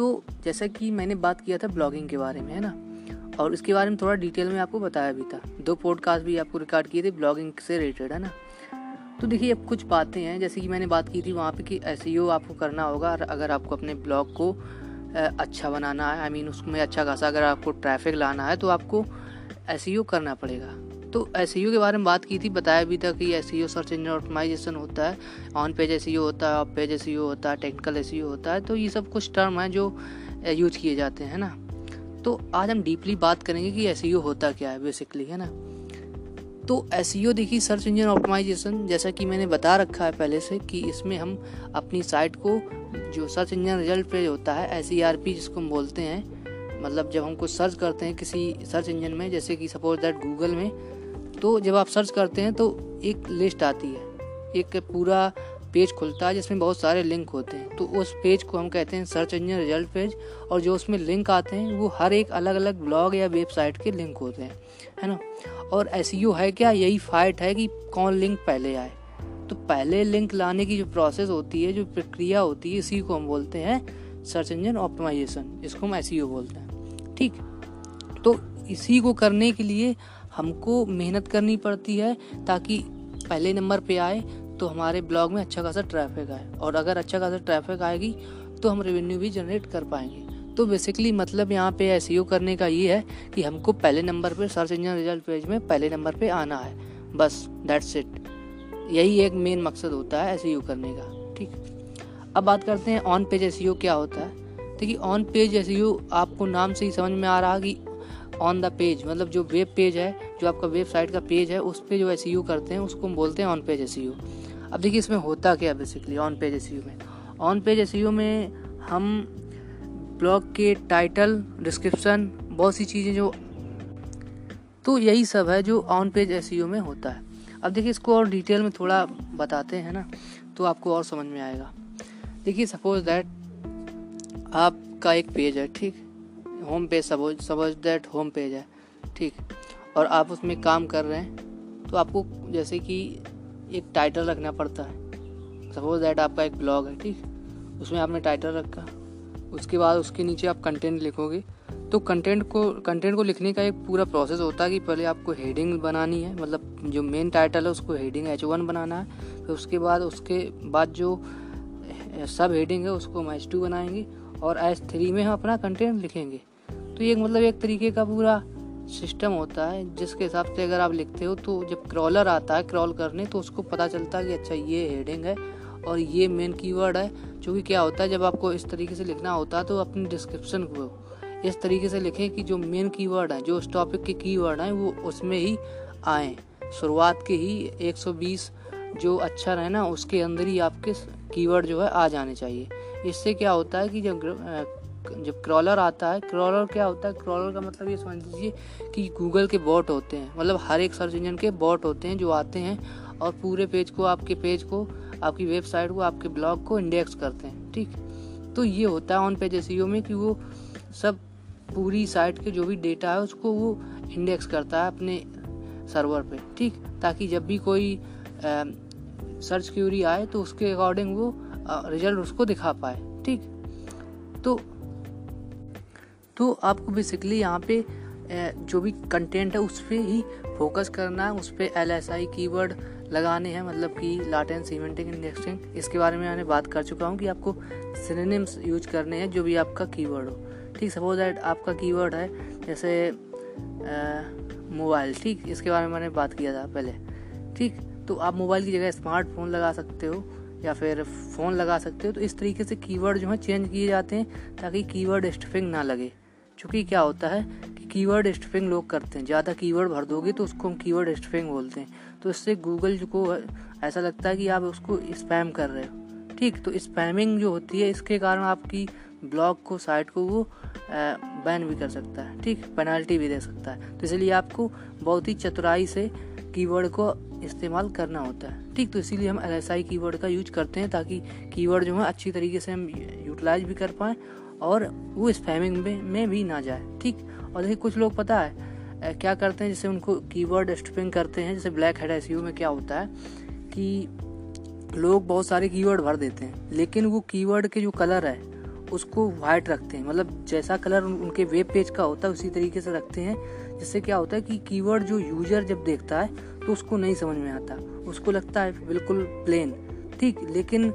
तो जैसा कि मैंने बात किया था ब्लॉगिंग के बारे में, है ना? और इसके बारे में थोड़ा डिटेल में आपको बताया भी था। दो पॉडकास्ट भी आपको रिकॉर्ड किए थे ब्लॉगिंग से रिलेटेड है ना? तो देखिए, अब कुछ बातें हैं। जैसे कि मैंने बात की थी वहाँ पे कि एस e आपको करना होगा अगर आपको अपने ब्लॉग को अच्छा बनाना है आई मीन उसमें अच्छा खासा अगर आपको ट्रैफ़िक लाना है तो आपको एस e करना पड़ेगा। तो एस e के बारे में बात की थी, बताया भी था कि एस सर्च इंजन ऑप्टिमाइजेशन होता है ऑन पेज एस होता है ऑफ़ पेज एस होता है टेक्निकल एस होता है तो ये सब कुछ टर्म है जो यूज़ किए जाते हैं ना? तो आज हम डीपली बात करेंगे कि एस होता क्या है बेसिकली है ना? तो एस देखिए सर्च इंजन ऑप्टिमाइजेशन जैसा कि मैंने बता रखा है पहले से कि इसमें हम अपनी साइट को, जो सर्च इंजन रिज़ल्ट पेज होता है एस जिसको हम बोलते हैं मतलब जब हम कुछ सर्च करते हैं किसी सर्च इंजन में, जैसे कि सपोज़ दैट गूगल में तो जब आप सर्च करते हैं तो एक लिस्ट आती है। एक पूरा पेज खुलता है जिसमें बहुत सारे लिंक होते हैं। तो उस पेज को हम कहते हैं सर्च इंजन रिज़ल्ट पेज और जो उसमें लिंक आते हैं, वो हर एक अलग अलग ब्लॉग या वेबसाइट के लिंक होते हैं, है ना? और एस है क्या? यही फाइट है कि कौन लिंक पहले आए। तो पहले लिंक लाने की जो प्रोसेस होती है, जो प्रक्रिया होती है, इसी को हम बोलते हैं सर्च इंजन ऑप्टिमाइजेशन इसको हम एस बोलते हैं। ठीक? तो इसी को करने के लिए हमको मेहनत करनी पड़ती है ताकि पहले नंबर पे आए तो हमारे ब्लॉग में अच्छा खासा ट्रैफ़िक आए। और अगर अच्छा खासा ट्रैफ़िक आएगी तो हम रेवेन्यू भी जनरेट कर पाएँगे। तो बेसिकली मतलब यहाँ पे एस e करने का ये है कि हमको पहले नंबर पे सर्च इंजन रिज़ल्ट पेज में पहले नंबर पे आना है। बस दैट्स इट यही एक मेन मकसद होता है एस e करने का, ठीक। अब बात करते हैं ऑन पेज एस क्या होता है। देखिए ऑन पेज एस आपको नाम से ही समझ में आ रहा कि ऑन द पेज मतलब जो वेब पेज है, जो आपका वेबसाइट का पेज है, उस पर जो एस e करते हैं, उसको हम बोलते हैं ऑन पेज एस अब देखिए इसमें होता क्या बेसिकली ऑन पेज एस में? ऑन पेज एस में हम ब्लॉग के टाइटल डिस्क्रिप्शन बहुत सी चीज़ें जो तो यही सब है जो ऑन पेज एस में होता है। अब देखिए इसको और डिटेल में थोड़ा बताते हैं ना तो आपको और समझ में आएगा। देखिए सपोज़ दैट आपका एक पेज है, ठीक? Home page suppose suppose that home page है, ठीक? और आप उसमें काम कर रहे हैं तो आपको जैसे कि एक टाइटल रखना पड़ता है। सपोज़ दैट आपका एक ब्लॉग है, ठीक? उसमें आपने टाइटल रखा, उसके बाद उसके नीचे आप कंटेंट लिखोगे तो कंटेंट को कंटेंट को लिखने का एक पूरा प्रोसेस होता है कि पहले आपको हेडिंग बनानी है मतलब जो मेन टाइटल है उसको हेडिंग एच वन बनाना है, फिर तो उसके बाद उसके बाद जो सब हेडिंग है उसको हम एच टू बनाएँगे और एच थ्री में हम अपना कंटेंट लिखेंगे। तो ये मतलब एक तरीके का पूरा सिस्टम होता है, जिसके हिसाब से अगर आप लिखते हो तो जब क्रॉलर आता है क्रॉल करने तो उसको पता चलता है कि अच्छा ये हेडिंग है और ये मेन कीवर्ड है। जो क्या होता है, जब आपको इस तरीके से लिखना होता है तो अपनी डिस्क्रिप्शन को इस तरीके से लिखें कि जो मेन कीवर्ड है, जो उस टॉपिक के कीवर्ड हैं, वो उसमें ही आए। शुरुआत के ही 120 जो अच्छा रहे ना, उसके अंदर ही आपके कीवर्ड जो है आ जाने चाहिए। इससे क्या होता है कि जब जब क्रॉलर आता है क्रॉलर क्या होता है? क्रॉलर का मतलब ये समझ लीजिए कि गूगल के बॉट होते हैं। मतलब हर एक सर्च इंजन के बॉट होते हैं जो आते हैं और पूरे पेज को, आपके पेज को, आपकी वेबसाइट को, आपके ब्लॉग को इंडेक्स करते हैं, ठीक? तो ये होता है ऑन पेज एस में कि वो सब पूरी साइट के जो भी डेटा है, उसको वो इंडेक्स करता है अपने सर्वर पे, ठीक? ताकि जब भी कोई सर्च क्यूरी आए तो उसके अकॉर्डिंग वो रिज़ल्ट उसको दिखा पाए, ठीक? तो तो आपको बेसिकली यहाँ पे जो भी कंटेंट है, उस पर ही फोकस करना है उस पर एल एस आई की वर्ड लगाने हैं मतलब कि लाटेन सीमेंटिंग इंडेक्सिंग इसके बारे में मैंने बात कर चुका हूँ कि आपको सिनेम्स यूज़ करने हैं, जो भी आपका कीवर्ड हो। ठीक सपोज़ दैट आपका कीवर्ड है, जैसे मोबाइल ठीक? इसके बारे में मैंने बात किया था पहले। ठीक तो आप मोबाइल की जगह स्मार्टफ़ोन लगा सकते हो, या फिर फ़ोन लगा सकते हो तो इस तरीके से कीवर्ड जो है चेंज किए जाते हैं, ताकि कीवर्ड स्टफिंग ना लगे। क्योंकि क्या होता है कि कीवर्ड स्टफिंग लोग करते हैं। ज़्यादा कीवर्ड भर दोगे तो उसको हम कीवर्ड स्टफिंग बोलते हैं। तो इससे गूगल को ऐसा लगता है कि आप उसको स्पैम कर रहे हो। ठीक तो स्पैमिंग जो होती है, इसके कारण आपकी ब्लॉग को साइट को वो बैन भी कर सकता है। ठीक पेनल्टी भी दे सकता है। तो इसलिए आपको बहुत ही चतुराई से कीवर्ड को इस्तेमाल करना होता है। ठीक तो इसीलिए हम एल एस आई कीवर्ड का यूज़ करते हैं ताकि कीवर्ड जो है, अच्छी तरीके से हम यूटिलाइज भी कर पाएँ और वो स्पैमिंग में, में भी ना जाए ठीक? और देखिए कुछ लोग पता है क्या करते हैं जैसे उनको कीवर्ड स्टपिंग करते हैं जैसे ब्लैक हेड एस में क्या होता है कि लोग बहुत सारे कीवर्ड भर देते हैं लेकिन वो कीवर्ड के जो कलर है उसको वाइट रखते हैं। मतलब जैसा कलर उनके वेब पेज का होता है उसी तरीके से रखते हैं। जिससे क्या होता है कि कीवर्ड जो यूज़र जब देखता है तो उसको नहीं समझ में आता। उसको लगता है बिल्कुल प्लेन ठीक? लेकिन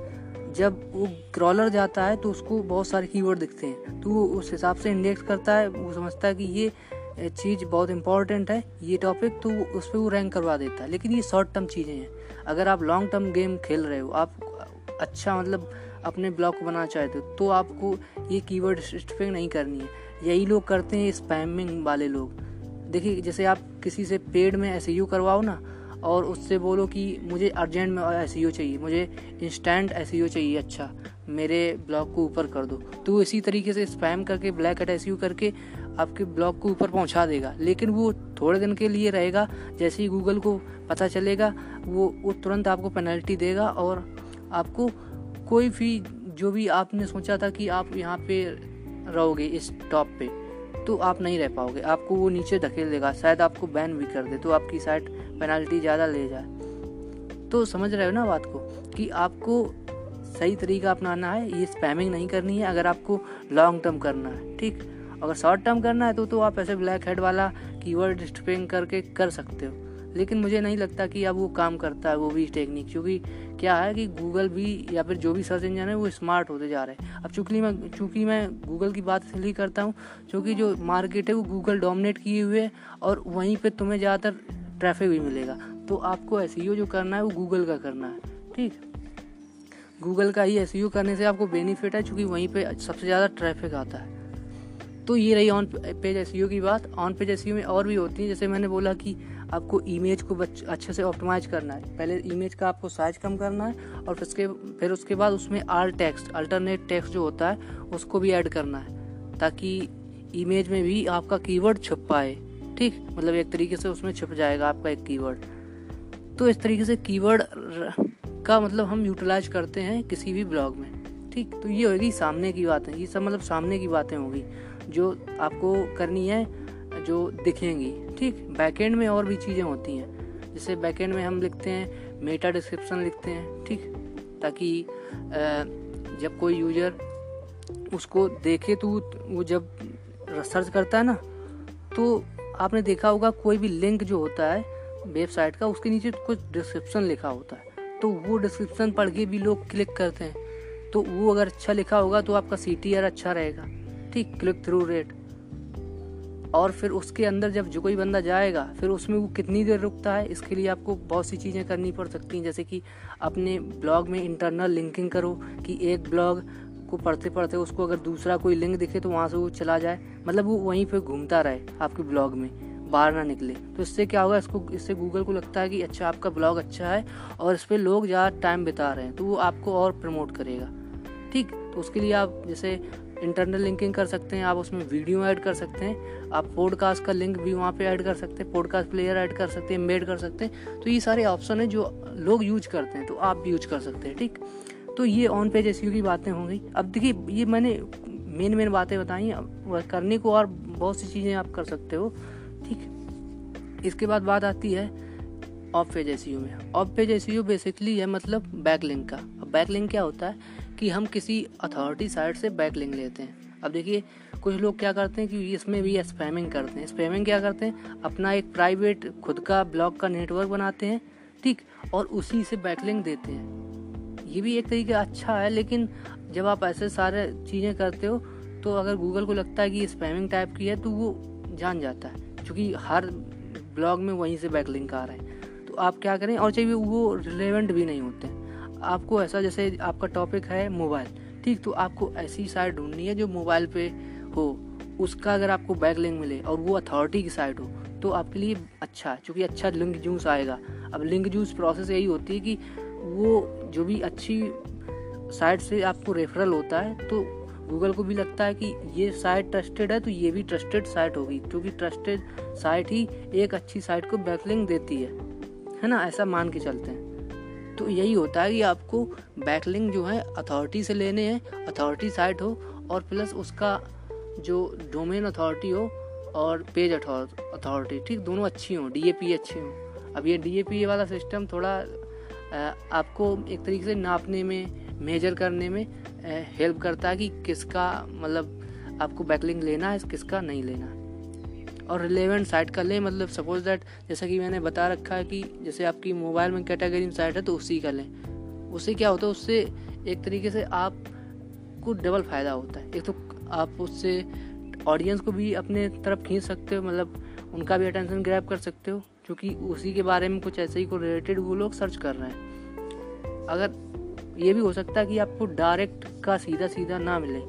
जब वो क्रॉलर जाता है तो उसको बहुत सारे कीवर्ड दिखते हैं। तो वो उस हिसाब से इंडेक्स करता है, वो समझता है कि ये चीज़ बहुत इंपॉर्टेंट है, ये टॉपिक तो उस पर वो रैंक करवा देता है। लेकिन ये शॉर्ट टर्म चीज़ें हैं। अगर आप लॉन्ग टर्म गेम खेल रहे हो, आप अच्छा मतलब अपने ब्लॉग को बनाना चाहते हो तो आपको ये कीवर्ड स्टिफिंग नहीं करनी है। यही लोग करते हैं स्पैमिंग वाले लोग। देखिए, जैसे आप किसी से पेड में ऐसे यू करवाओ ना और उससे बोलो कि मुझे अर्जेंट में एस चाहिए, मुझे इंस्टेंट एस चाहिए अच्छा मेरे ब्लॉग को ऊपर कर दो। तो इसी तरीके से स्पैम करके ब्लैक एट एस करके, आपके ब्लॉग को ऊपर पहुँचा देगा। लेकिन वो थोड़े दिन के लिए रहेगा, जैसे ही गूगल को पता चलेगा, वो वो तुरंत आपको पेनल्टी देगा और आपको कोई भी, जो भी आपने सोचा था कि आप यहाँ पे रहोगे इस टॉप पे। तो आप नहीं रह पाओगे। आपको वो नीचे धकेल देगा। शायद आपको बैन भी कर दे तो आपकी साइड पेनल्टी ज़्यादा ले जाए। तो समझ रहे हो ना बात को? कि आपको सही तरीका अपनाना है, ये स्पैमिंग नहीं करनी है, अगर आपको लॉन्ग टर्म करना है, ठीक? अगर शॉर्ट टर्म करना है तो तो आप ऐसे ब्लैक हेड वाला कीवर्ड स्ट्रिपिंग करके कर सकते हो। लेकिन मुझे नहीं लगता कि अब वो काम करता है, वो भी टेक्निक क्योंकि क्या है कि गूगल भी या फिर जो भी सर्च इंजन है, वो स्मार्ट होते जा रहे हैं। अब चूँकि मैं, चूँकि मैं गूगल की बात इसलिए करता हूँ, क्योंकि जो मार्केट है, वो गूगल डोमिनेट किए हुए है और वहीं पर तुम्हें ज़्यादातर ट्रैफ़िक भी मिलेगा। तो आपको एस e जो करना है, वो गूगल का करना है, ठीक गूगल का ही एस e करने से आपको बेनिफिट है क्योंकि वहीं पर सबसे ज़्यादा ट्रैफ़िक आता है। तो ये रही ऑन पेज एस की बात। ऑन पेज एस में और भी होती है, जैसे मैंने बोला कि आपको इमेज को अच्छे से ऑप्टिमाइज करना है। पहले इमेज का आपको साइज़ कम करना है और फिर उसके फिर उसके बाद उसमें आल टेक्स्ट अल्टरनेट टेक्स्ट जो होता है, उसको भी ऐड करना है, ताकि इमेज में भी आपका कीवर्ड छुप पाए। ठीक? मतलब एक तरीके से उसमें छुप जाएगा आपका एक कीवर्ड तो इस तरीके से कीवर्ड का मतलब हम यूटिलाइज करते हैं किसी भी ब्लॉग में। ठीक? तो ये होगी सामने की बातें। ये सब मतलब सामने की बातें होगी, जो आपको करनी है जो दिखेंगी, ठीक? बैकएंड में और भी चीज़ें होती हैं। जैसे बैकएंड में हम लिखते हैं मेटा डिस्क्रिप्शन लिखते हैं, ठीक? ताकि जब कोई यूज़र उसको देखे तो वो जब सर्च करता है ना तो आपने देखा होगा कोई भी लिंक जो होता है वेबसाइट का, उसके नीचे कुछ डिस्क्रिप्शन लिखा होता है। तो वो डिस्क्रिप्शन पढ़ के भी लोग क्लिक करते हैं। तो वो अगर अच्छा लिखा होगा तो आपका सीटीआर अच्छा रहेगा, ठीक? क्लिक थ्रू रेट और फिर उसके अंदर जब जो कोई बंदा जाएगा, फिर उसमें वो कितनी देर रुकता है, इसके लिए आपको बहुत सी चीज़ें करनी पड़ सकती हैं। जैसे कि अपने ब्लॉग में इंटरनल लिंकिंग करो कि एक ब्लॉग को पढ़ते पढ़ते उसको अगर दूसरा कोई लिंक दिखे तो वहाँ से वो चला जाए। मतलब वो वहीं पर घूमता रहे आपके ब्लॉग में, बाहर ना निकले। तो इससे क्या होगा, इसको, इससे गूगल को लगता है कि अच्छा आपका ब्लॉग अच्छा है और इस पर लोग ज़्यादा टाइम बिता रहे हैं तो वो आपको और प्रमोट करेगा। ठीक तो उसके लिए आप जैसे इंटरनल लिंकिंग कर सकते हैं, आप उसमें वीडियो ऐड कर सकते हैं, आप पॉडकास्ट का लिंक भी वहाँ पे ऐड कर सकते हैं पॉडकास्ट प्लेयर ऐड कर सकते हैं मेड कर सकते हैं तो ये सारे ऑप्शन है जो लोग यूज़ करते हैं तो आप भी यूज़ कर सकते हैं, ठीक? तो ये ऑन पेज एस की बातें हो गई अब देखिए, ये मैंने मेन मेन बातें बताई करने को और बहुत सी चीज़ें आप कर सकते हो, ठीक? इसके बाद बात आती है ऑफ़ पेज एस में। ऑफ़ पेज एस बेसिकली है मतलब बैक लिंक का। बैक लिंक क्या होता है? कि हम किसी अथॉरिटी साइट से बैक लिंक लेते हैं। अब देखिए, कुछ लोग क्या करते हैं कि इसमें भी स्पैमिंग करते हैं। स्पैमिंग क्या करते हैं? अपना एक प्राइवेट खुद का ब्लॉग का नेटवर्क बनाते हैं, ठीक? और उसी से बैकलिंग देते हैं। ये भी एक तरीके अच्छा है, लेकिन जब आप ऐसे सारे चीज़ें करते हो तो अगर गूगल को लगता है कि स्पैमिंग टाइप की है तो वो जान जाता है, क्योंकि हर ब्लॉग में वहीं से बैकलिंक आ रहे हैं। तो आप क्या करें? और चाहिए वो रिलेवेंट भी नहीं होते। हैं आपको ऐसा जैसे आपका टॉपिक है मोबाइल ठीक? तो आपको ऐसी साइट ढूंढनी है जो मोबाइल पे हो। उसका अगर आपको बैक लिंक मिले और वो अथॉरिटी की साइट हो तो आपके लिए अच्छा है, क्योंकि अच्छा लिंक जूस आएगा। अब लिंक जूस प्रोसेस यही होती है कि वो जो भी अच्छी साइट से आपको रेफरल होता है तो गूगल को भी लगता है कि ये साइट ट्रस्टेड है तो ये भी ट्रस्टेड साइट होगी, क्योंकि ट्रस्टेड साइट ही एक अच्छी साइट को बैकलिंग देती है। है ना? ऐसा मान के चलते हैं। तो यही होता है कि आपको बैकलिंग जो है अथॉरिटी से लेने हैं अथॉरिटी साइट हो, और प्लस उसका जो डोमेन अथॉरिटी हो और पेज अथॉरिटी ठीक, दोनों अच्छी हों डीएपी अच्छी हों। अब ये डी वाला सिस्टम थोड़ा आपको एक तरीके से नापने में मेजर करने में हेल्प करता है कि किसका मतलब आपको बैकलिंग लेना है, किसका नहीं लेना है। और रिलेवेंट साइट का लें। मतलब सपोज़ दैट जैसा कि मैंने बता रखा है कि जैसे आपकी मोबाइल में कैटेगरी में साइट है तो उसी का लें। उससे क्या होता है? उससे एक तरीके से आपको डबल फ़ायदा होता है। एक तो आप उससे ऑडियंस को भी अपने तरफ़ खींच सकते हो मतलब उनका भी अटेंशन ग्रैप कर सकते हो क्योंकि उसी के बारे में कुछ ऐसे ही को रिलेटेड वो लोग सर्च कर रहे हैं। अगर ये भी हो सकता है कि आपको डायरेक्ट का सीधा सीधा ना मिले,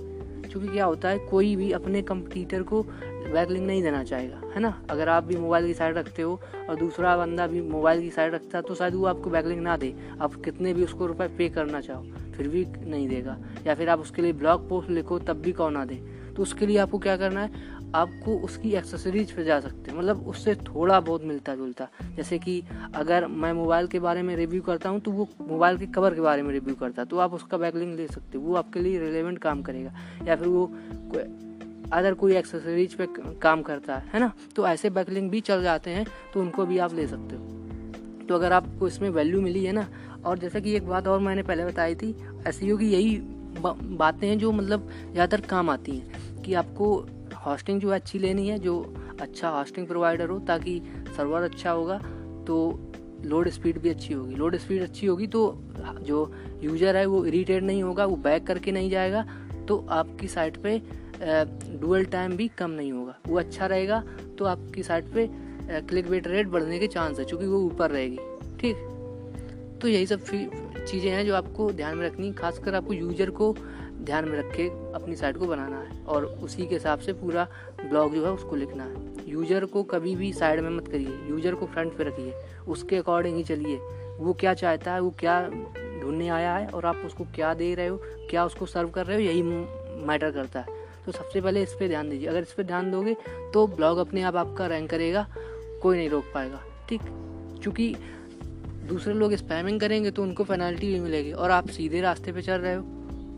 क्योंकि क्या होता है? कोई भी अपने कंपटीटर को बैकलिंग नहीं देना चाहेगा, है ना? अगर आप भी मोबाइल की साइड रखते हो और दूसरा बंदा भी मोबाइल की साइड रखता है तो शायद वो आपको बैकलिंग ना दे। आप कितने भी उसको रुपए पे करना चाहो, फिर भी नहीं देगा। या फिर आप उसके लिए ब्लॉग पोस्ट लिखो, तब भी कौन ना दे? तो उसके लिए आपको क्या करना है, आपको उसकी एक्सेसरीज पे जा सकते हैं। मतलब उससे थोड़ा बहुत मिलता जुलता जैसे कि अगर मैं मोबाइल के बारे में रिव्यू करता हूँ तो वो मोबाइल के कवर के बारे में रिव्यू करता है तो आप उसका बैकलिंग ले सकते हो। वो आपके लिए रिलेवेंट काम करेगा। या फिर वो अदर कोई एक्सेसरीज पे काम करता है है ना? तो ऐसे बैकलिंग भी चल जाते हैं तो उनको भी आप ले सकते हो। तो अगर आपको इसमें वैल्यू मिली है ना, और जैसा कि एक बात और मैंने पहले बताई थी एस की यही बातें हैं जो मतलब ज़्यादातर काम आती हैं, कि आपको हॉस्टिंग जो अच्छी लेनी है, जो अच्छा हॉस्टिंग प्रोवाइडर हो, ताकि सर्वर अच्छा होगा तो लोड स्पीड भी अच्छी होगी। लोड स्पीड अच्छी होगी तो जो यूज़र है वो इरीटेट नहीं होगा, वो बैक करके नहीं जाएगा तो आपकी साइट पे डुअल टाइम भी कम नहीं होगा। वो अच्छा रहेगा तो आपकी साइट पे क्लिक वेट रेट बढ़ने के चांस है, क्योंकि वो ऊपर रहेगी। ठीक? तो यही सब चीज़ें हैं जो आपको ध्यान में रखनी, खासकर आपको यूज़र को ध्यान में रख के अपनी साइट को बनाना है और उसी के हिसाब से पूरा ब्लॉग जो है उसको लिखना है। यूज़र को कभी भी साइड में मत करिए यूज़र को फ्रंट पे रखिए, उसके अकॉर्डिंग ही चलिए। वो क्या चाहता है, वो क्या ढूँढने आया है और आप उसको क्या दे रहे हो, क्या उसको सर्व कर रहे हो, यही मैटर करता है। तो सबसे पहले इस पर ध्यान दीजिए। अगर इस पर ध्यान दोगे तो ब्लॉग अपने आप आपका रैंक करेगा, कोई नहीं रोक पाएगा, ठीक? क्योंकि दूसरे लोग स्पैमिंग करेंगे तो उनको पेनल्टी भी मिलेगी। और आप सीधे रास्ते पे चल रहे हो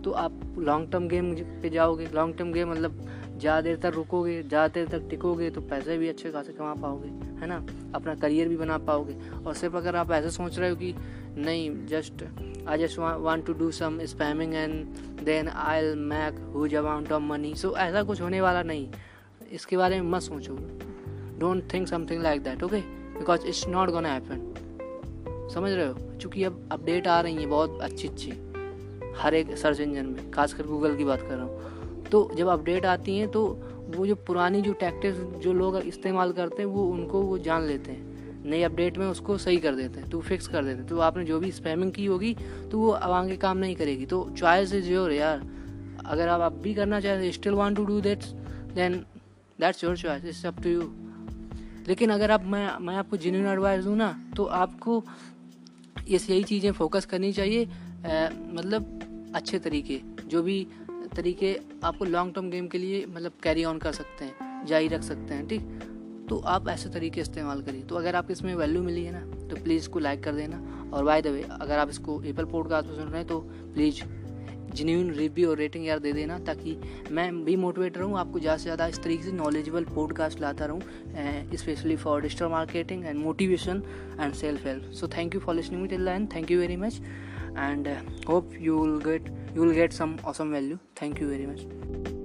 तो आप लॉन्ग टर्म गेम पे जाओगे। लॉन्ग टर्म गेम मतलब ज़्यादा देर तक रुकोगे, ज़्यादा देर तक टिकोगे तो पैसे भी अच्छे खासे कमा पाओगे, है ना? अपना करियर भी बना पाओगे। और सिर्फ़ अगर आप ऐसे सोच रहे हो कि नहीं just I just want to do some spamming and then I'll make huge amount of money so ऐसा कुछ होने वाला नहीं। इसके बारे में मत सोचो। Don't think something like that okay because it's not gonna happen समझ रहे हो? चूँकि अब अपडेट आ रही हैं बहुत अच्छी अच्छी हर एक सर्च इंजन में, खासकर गूगल की बात कर रहा हूँ। तो जब अपडेट आती हैं तो वो जो पुरानी जो टैक्टिक्स जो लोग इस्तेमाल करते हैं, वो उनको वो जान लेते हैं। नई अपडेट में उसको सही कर देते हैं तो फिक्स कर देते हैं। तो आपने जो भी स्पैमिंग की होगी तो वो अब आगे काम नहीं करेगी। तो चॉइस इज़ योर यार। अगर आप अब भी करना चाहते still want to do that then that's your choice it's up to you लेकिन अगर आप मैं मैं आपको जेन्यून एडवाइस दूँ ना तो आपको ये यही चीज़ें फोकस करनी चाहिए आ, मतलब अच्छे तरीके जो भी तरीके आपको लॉन्ग टर्म गेम के लिए मतलब कैरी ऑन कर सकते हैं जारी रख सकते हैं ठीक? तो आप ऐसे तरीके इस्तेमाल करिए। तो अगर आपको इसमें वैल्यू मिली है ना तो प्लीज़ इसको लाइक कर देना। और बाय द वे अगर आप इसको एप्पल पॉडकास्ट पर सुन रहे हैं तो प्लीज़ जेन्यून रिव्यू और रेटिंग यार दे देना, ताकि मैं भी मोटिवेट रहूँ आपको ज़्यादा से ज़्यादा इस तरीके से नॉलेजेबल पॉडकास्ट लाता रहूँ specially for digital marketing and motivation and self help so thank you for listening me till then thank you very much and hope you will get you will get some awesome value. Thank you very much.